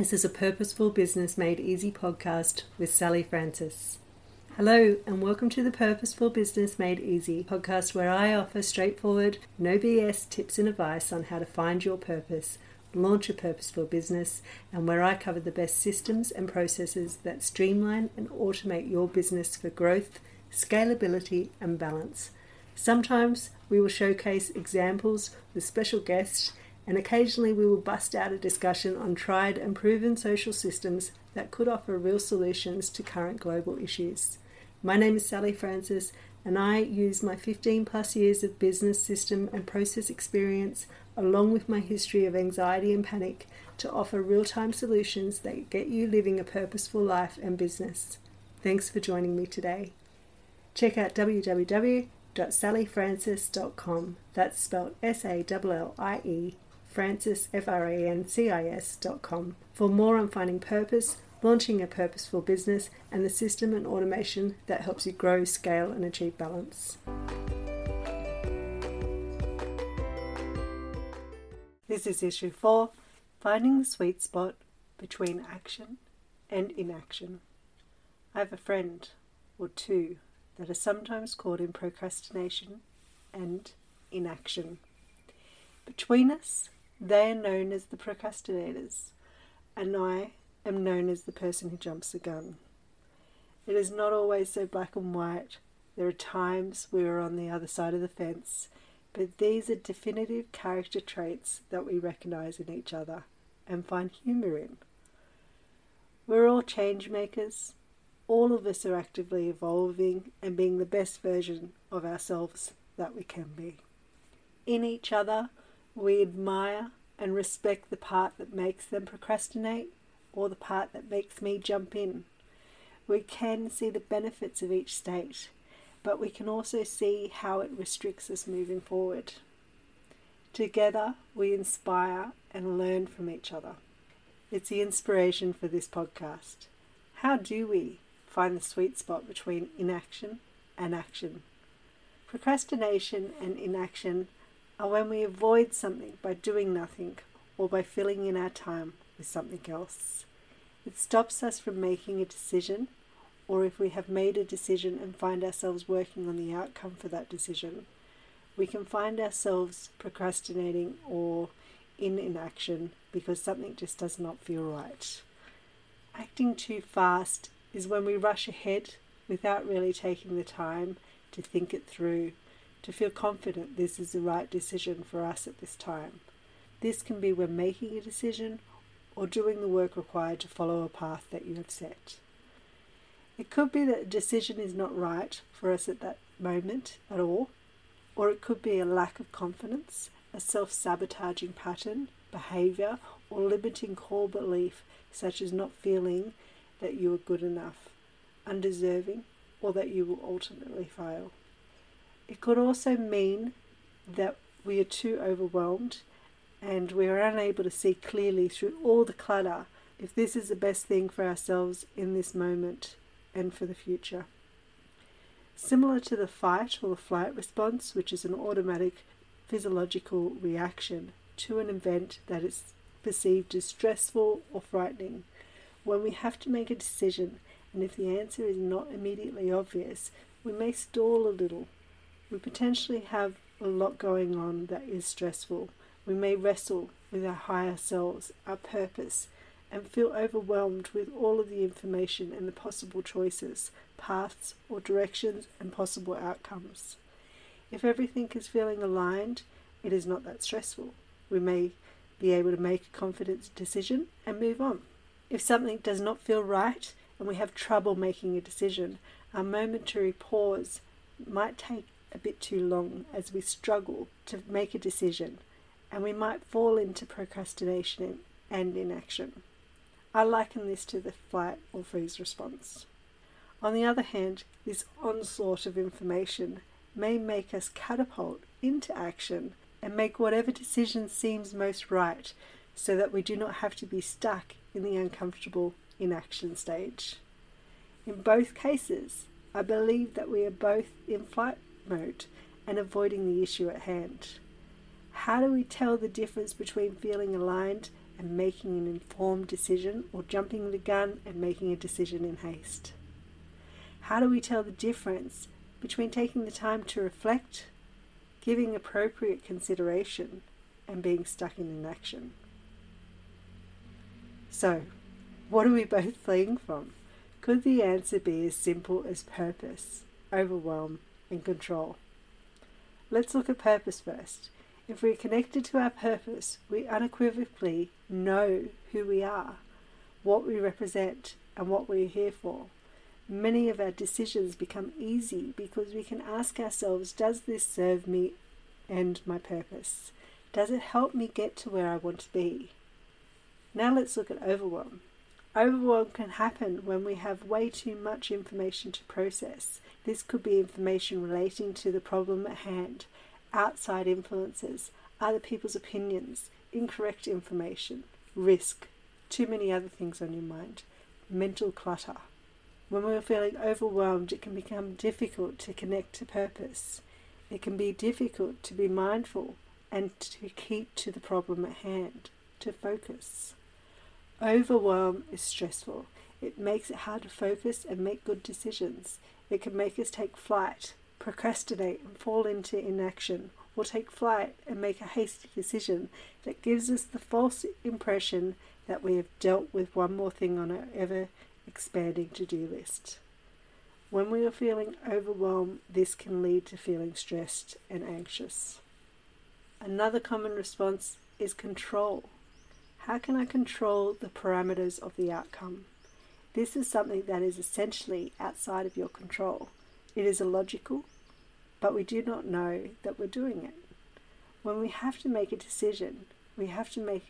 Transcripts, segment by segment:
This is a Purposeful Business Made Easy podcast with Sallie Francis. Hello, and welcome to the Purposeful Business Made Easy podcast, where I offer straightforward, no BS tips and advice on how to find your purpose, launch a purposeful business, and where I cover the best systems and processes that streamline and automate your business for growth, scalability, and balance. Sometimes we will showcase examples with special guests, and occasionally we will bust out a discussion on tried and proven social systems that could offer real solutions to current global issues. My name is Sallie Francis, and I use my 15 plus years of business system and process experience, along with my history of anxiety and panic, to offer real time solutions that get you living a purposeful life and business. Thanks for joining me today. Check out www.salliefrancis.com. That's spelled S A L L I E, Francis, F R A N C I S.com, for more on finding purpose launching a purposeful business, and the system and automation that helps you grow, scale, and achieve balance. This is issue four finding the sweet spot between action and inaction. I have a friend or two that are sometimes caught in procrastination and inaction. Between us, they are known as the procrastinators, and I am known as the person who jumps the gun. It is not always so black and white. There are times we are on the other side of the fence, but these are definitive character traits that we recognize in each other and find humor in. We're all change makers. All of us are actively evolving and being the best version of ourselves that we can be. In each other, we admire and respect the part that makes them procrastinate or the part that makes me jump in. We can see the benefits of each state, but we can also see how it restricts us moving forward. Together, we inspire and learn from each other. It's the inspiration for this podcast. How do we find the sweet spot between inaction and action? Procrastination and inaction are when we avoid something by doing nothing or by filling in our time with something else. It stops us from making a decision, or if we have made a decision and find ourselves working on the outcome for that decision, we can find ourselves procrastinating or in inaction because something just does not feel right. Acting too fast is when we rush ahead without really taking the time to think it through, to feel confident this is the right decision for us at this time. This can be when making a decision or doing the work required to follow a path that you have set. It could be that a decision is not right for us at that moment at all, or it could be a lack of confidence, a self sabotaging pattern, behaviour, or limiting core belief such as not feeling that you are good enough, undeserving, or that you will ultimately fail. It could also mean that we are too overwhelmed and we are unable to see clearly through all the clutter if this is the best thing for ourselves in this moment and for the future. Similar to the fight or the flight response, which is an automatic physiological reaction to an event that is perceived as stressful or frightening, when we have to make a decision and if the answer is not immediately obvious, we may stall a little. We potentially have a lot going on that is stressful we may wrestle with our higher selves, our purpose, and feel overwhelmed with all of the information and the possible choices, paths, or directions and possible outcomes. If everything is feeling aligned, it is not that stressful. We may be able to make a confident decision and move on. If something does not feel right and we have trouble making a decision, our momentary pause might take a bit too long as we struggle to make a decision and we might fall into procrastination and inaction. I liken this to the flight or freeze response. On the other hand, this onslaught of information may make us catapult into action and make whatever decision seems most right so that we do not have to be stuck in the uncomfortable inaction stage. In both cases, I believe that we are both in flight mode and avoiding the issue at hand. How do we tell the difference between feeling aligned and making an informed decision or jumping the gun and making a decision in haste? How do we tell the difference between taking the time to reflect, giving appropriate consideration, and being stuck in inaction? So, what are we both fleeing from? Could the answer be as simple as purpose, overwhelm, and control? Let's look at purpose first. If we're connected to our purpose, we unequivocally know who we are, what we represent, and what we're here for. Many of our decisions become easy because we can ask ourselves Does this serve me and my purpose? Does it help me get to where I want to be? Now let's look at overwhelm. Overwhelm can happen when we have way too much information to process. This could be information relating to the problem at hand, outside influences, other people's opinions, incorrect information, risk, too many other things on your mind, mental clutter. When we're feeling overwhelmed, it can become difficult to connect to purpose. It can be difficult to be mindful and to keep to the problem at hand, to focus. Overwhelm is stressful. It makes it hard to focus and make good decisions. It can make us take flight, procrastinate, and fall into inaction, or take flight and make a hasty decision that gives us the false impression that we have dealt with one more thing on our ever expanding to do list. When we are feeling overwhelmed, this can lead to feeling stressed and anxious. Another common response is control. How can I control the parameters of the outcome? This is something that is essentially outside of your control. It is illogical, but we do not know that we're doing it. When we have to make a decision, we have to make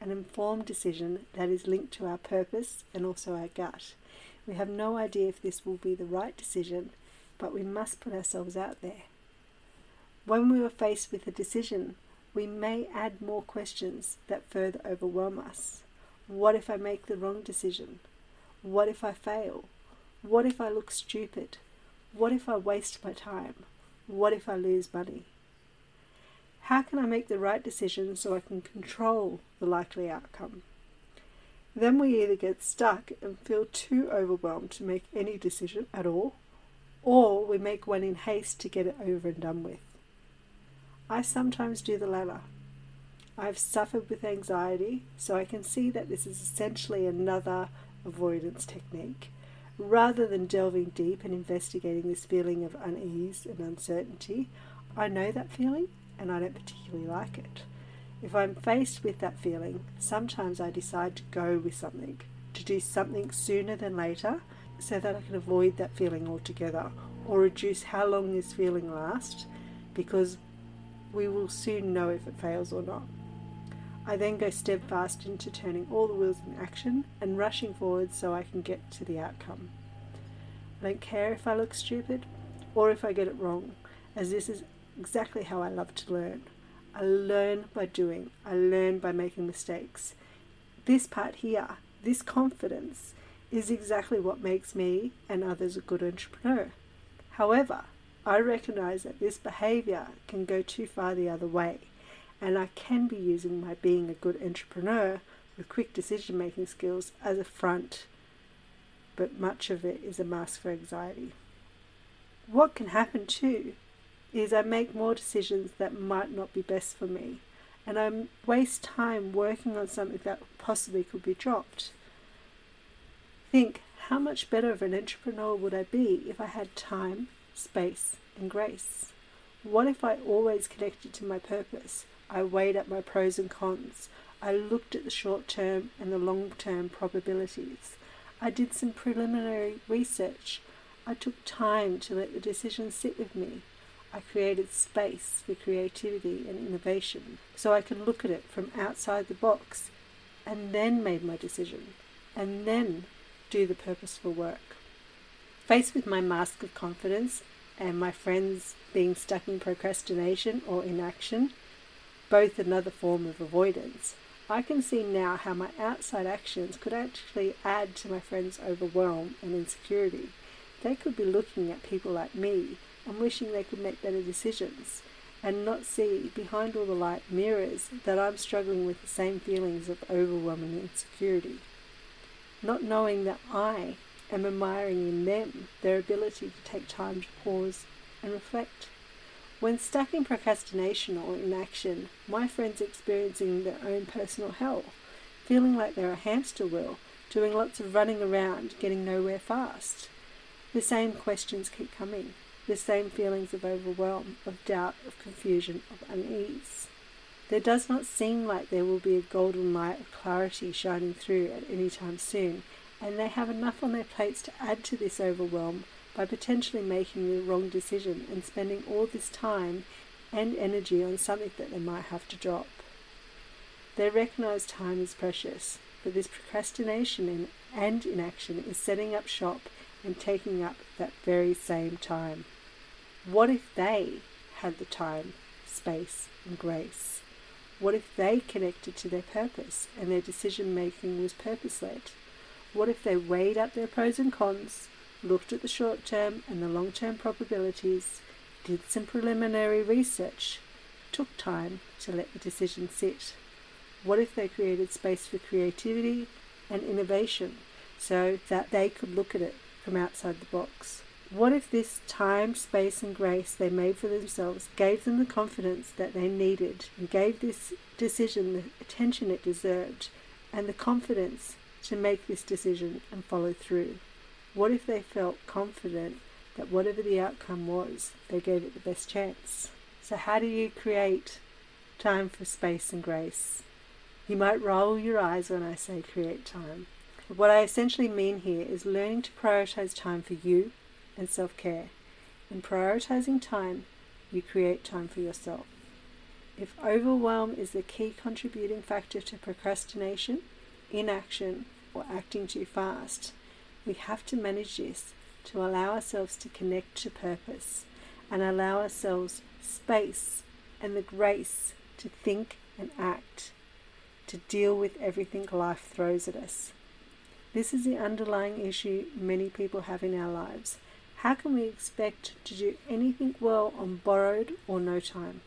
an informed decision that is linked to our purpose and also our gut. We have no idea if this will be the right decision, but we must put ourselves out there. When we are faced with a decision, we may add more questions that further overwhelm us. What if I make the wrong decision? What if I fail? What if I look stupid? What if I waste my time? What if I lose money? How can I make the right decision so I can control the likely outcome? Then we either get stuck and feel too overwhelmed to make any decision at all, or we make one in haste to get it over and done with. I sometimes do the latter. I've suffered with anxiety, so I can see that this is essentially another avoidance technique. Rather than delving deep and investigating this feeling of unease and uncertainty, I know that feeling and I don't particularly like it. If I'm faced with that feeling, sometimes I decide to go with something, to do something sooner than later, so that I can avoid that feeling altogether or reduce how long this feeling lasts because we will soon know if it fails or not. I then go steadfast into turning all the wheels in action and rushing forward so I can get to the outcome. I don't care if I look stupid or if I get it wrong, as this is exactly how I love to learn. I learn by doing, I learn by making mistakes. This part here, this confidence, is exactly what makes me and others a good entrepreneur. However, I recognize that this behavior can go too far the other way, and I can be using my being a good entrepreneur with quick decision making skills as a front, but much of it is a mask for anxiety. What can happen too is I make more decisions that might not be best for me, and I waste time working on something that possibly could be dropped. Think how much better of an entrepreneur would I be if I had time space, and grace? What if I always connected to my purpose? I weighed up my pros and cons. I looked at the short term and the long term probabilities. I did some preliminary research. I took time to let the decision sit with me. I created space for creativity and innovation so I could look at it from outside the box and then made my decision and then do the purposeful work. Faced with my mask of confidence and my friends being stuck in procrastination or inaction, both another form of avoidance, I can see now how my outside actions could actually add to my friends' overwhelm and insecurity. They could be looking at people like me and wishing they could make better decisions, and not see behind all the light mirrors that I'm struggling with the same feelings of overwhelming insecurity. Not knowing that I am admiring in them their ability to take time to pause and reflect. When stuck in procrastination or inaction, my friends experiencing their own personal hell, feeling like they're a hamster wheel, doing lots of running around, getting nowhere fast. The same questions keep coming, the same feelings of overwhelm, of doubt, of confusion, of unease. There does not seem like there will be a golden light of clarity shining through at any time soon, and they have enough on their plates to add to this overwhelm by potentially making the wrong decision and spending all this time and energy on something that they might have to drop. They recognize time is precious, but this procrastination and inaction is setting up shop and taking up that very same time. What if they had the time, space, and grace? What if they connected to their purpose and their decision making was purpose led? What if they weighed up their pros and cons looked at the short term and the long term probabilities, did some preliminary research, took time to let the decision sit. What if they created space for creativity and innovation so that they could look at it from outside the box? What if this time, space, and grace they made for themselves gave them the confidence that they needed and gave this decision the attention it deserved and the confidence to make this decision and follow through? What if they felt confident that whatever the outcome was, they gave it the best chance? So, how do you create time for space and grace? You might roll your eyes when I say create time. What I essentially mean here is learning to prioritize time for you and self care. In prioritizing time, you create time for yourself. If overwhelm is the key contributing factor to procrastination, inaction, or acting too fast, we have to manage this to allow ourselves to connect to purpose and allow ourselves space and the grace to think and act, to deal with everything life throws at us. This is the underlying issue many people have in our lives. How can we expect to do anything well on borrowed or no time?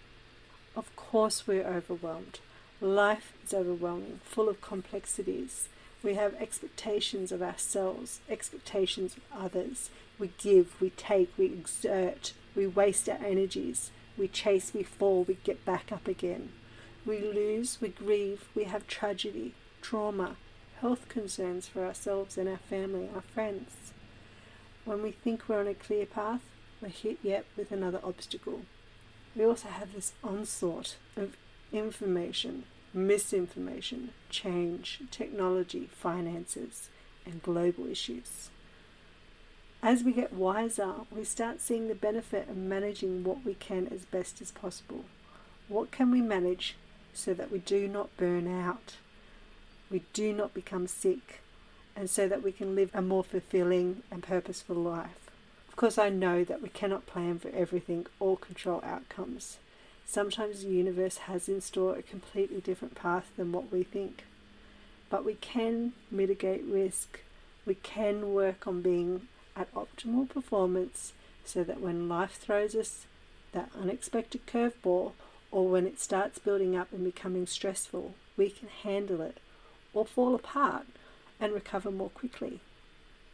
Of course, we're overwhelmed. Life is overwhelming, full of complexities. We have expectations of ourselves, expectations of others. We give, we take, we exert, we waste our energies. We chase, we fall, we get back up again. We lose, we grieve, we have tragedy, trauma, health concerns for ourselves and our family, our friends. When we think we're on a clear path, we're hit yet with another obstacle. We also have this onslaught of information, misinformation, change, technology, finances, and global issues. As we get wiser, we start seeing the benefit of managing what we can as best as possible. What can we manage so that we do not burn out, we do not become sick, and so that we can live a more fulfilling and purposeful life? Of course, I know that we cannot plan for everything or control outcomes. Sometimes the universe has in store a completely different path than what we think. But we can mitigate risk. We can work on being at optimal performance so that when life throws us that unexpected curveball or when it starts building up and becoming stressful, we can handle it or fall apart and recover more quickly.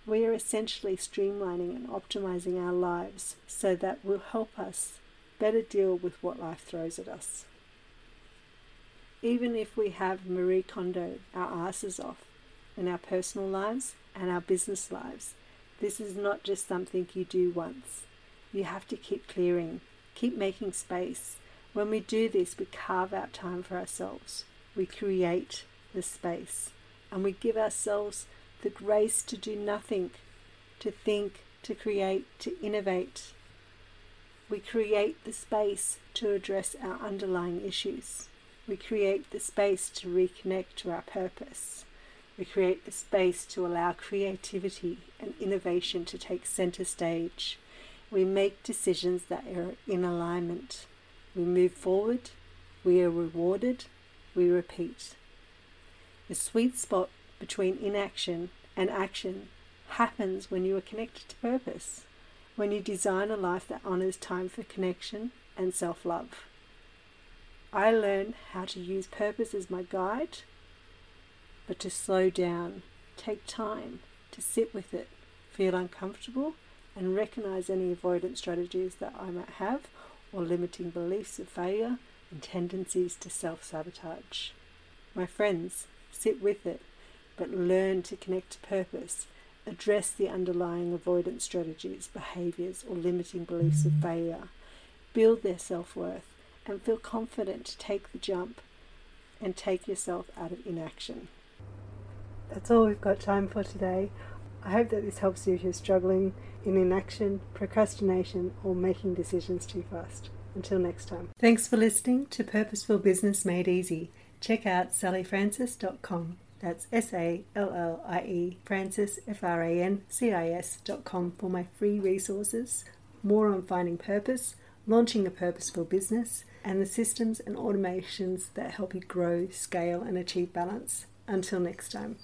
We are essentially streamlining and optimizing our lives so that will help us better deal with what life throws at us. Even if we have Marie Kondo our asses off in our personal lives and our business lives, this is not just something you do once. You have to keep clearing, keep making space. When we do this, we carve out time for ourselves. We create the space and we give ourselves the grace to do nothing, to think, to create, to innovate, we create the space to address our underlying issues. We create the space to reconnect to our purpose. We create the space to allow creativity and innovation to take center stage. We make decisions that are in alignment. We move forward. We are rewarded. We repeat. The sweet spot between inaction and action happens when you are connected to purpose when you design a life that honors time for connection and self love. I learn how to use purpose as my guide, but to slow down, take time to sit with it, feel uncomfortable, and recognize any avoidance strategies that I might have or limiting beliefs of failure and tendencies to self sabotage. My friends, sit with it, but learn to connect to purpose, address the underlying avoidance strategies, behaviors, or limiting beliefs of failure, build their self worth, and feel confident to take the jump and take yourself out of inaction. That's all we've got time for today. I hope that this helps you if you're struggling in inaction, procrastination, or making decisions too fast. Until next time. Thanks for listening to Purposeful Business Made Easy. Check out salliefrancis.com. That's S A L L I E Francis F R A N C I S.com for my free resources, more on finding purpose, launching a purposeful business, and the systems and automations that help you grow, scale, and achieve balance. Until next time.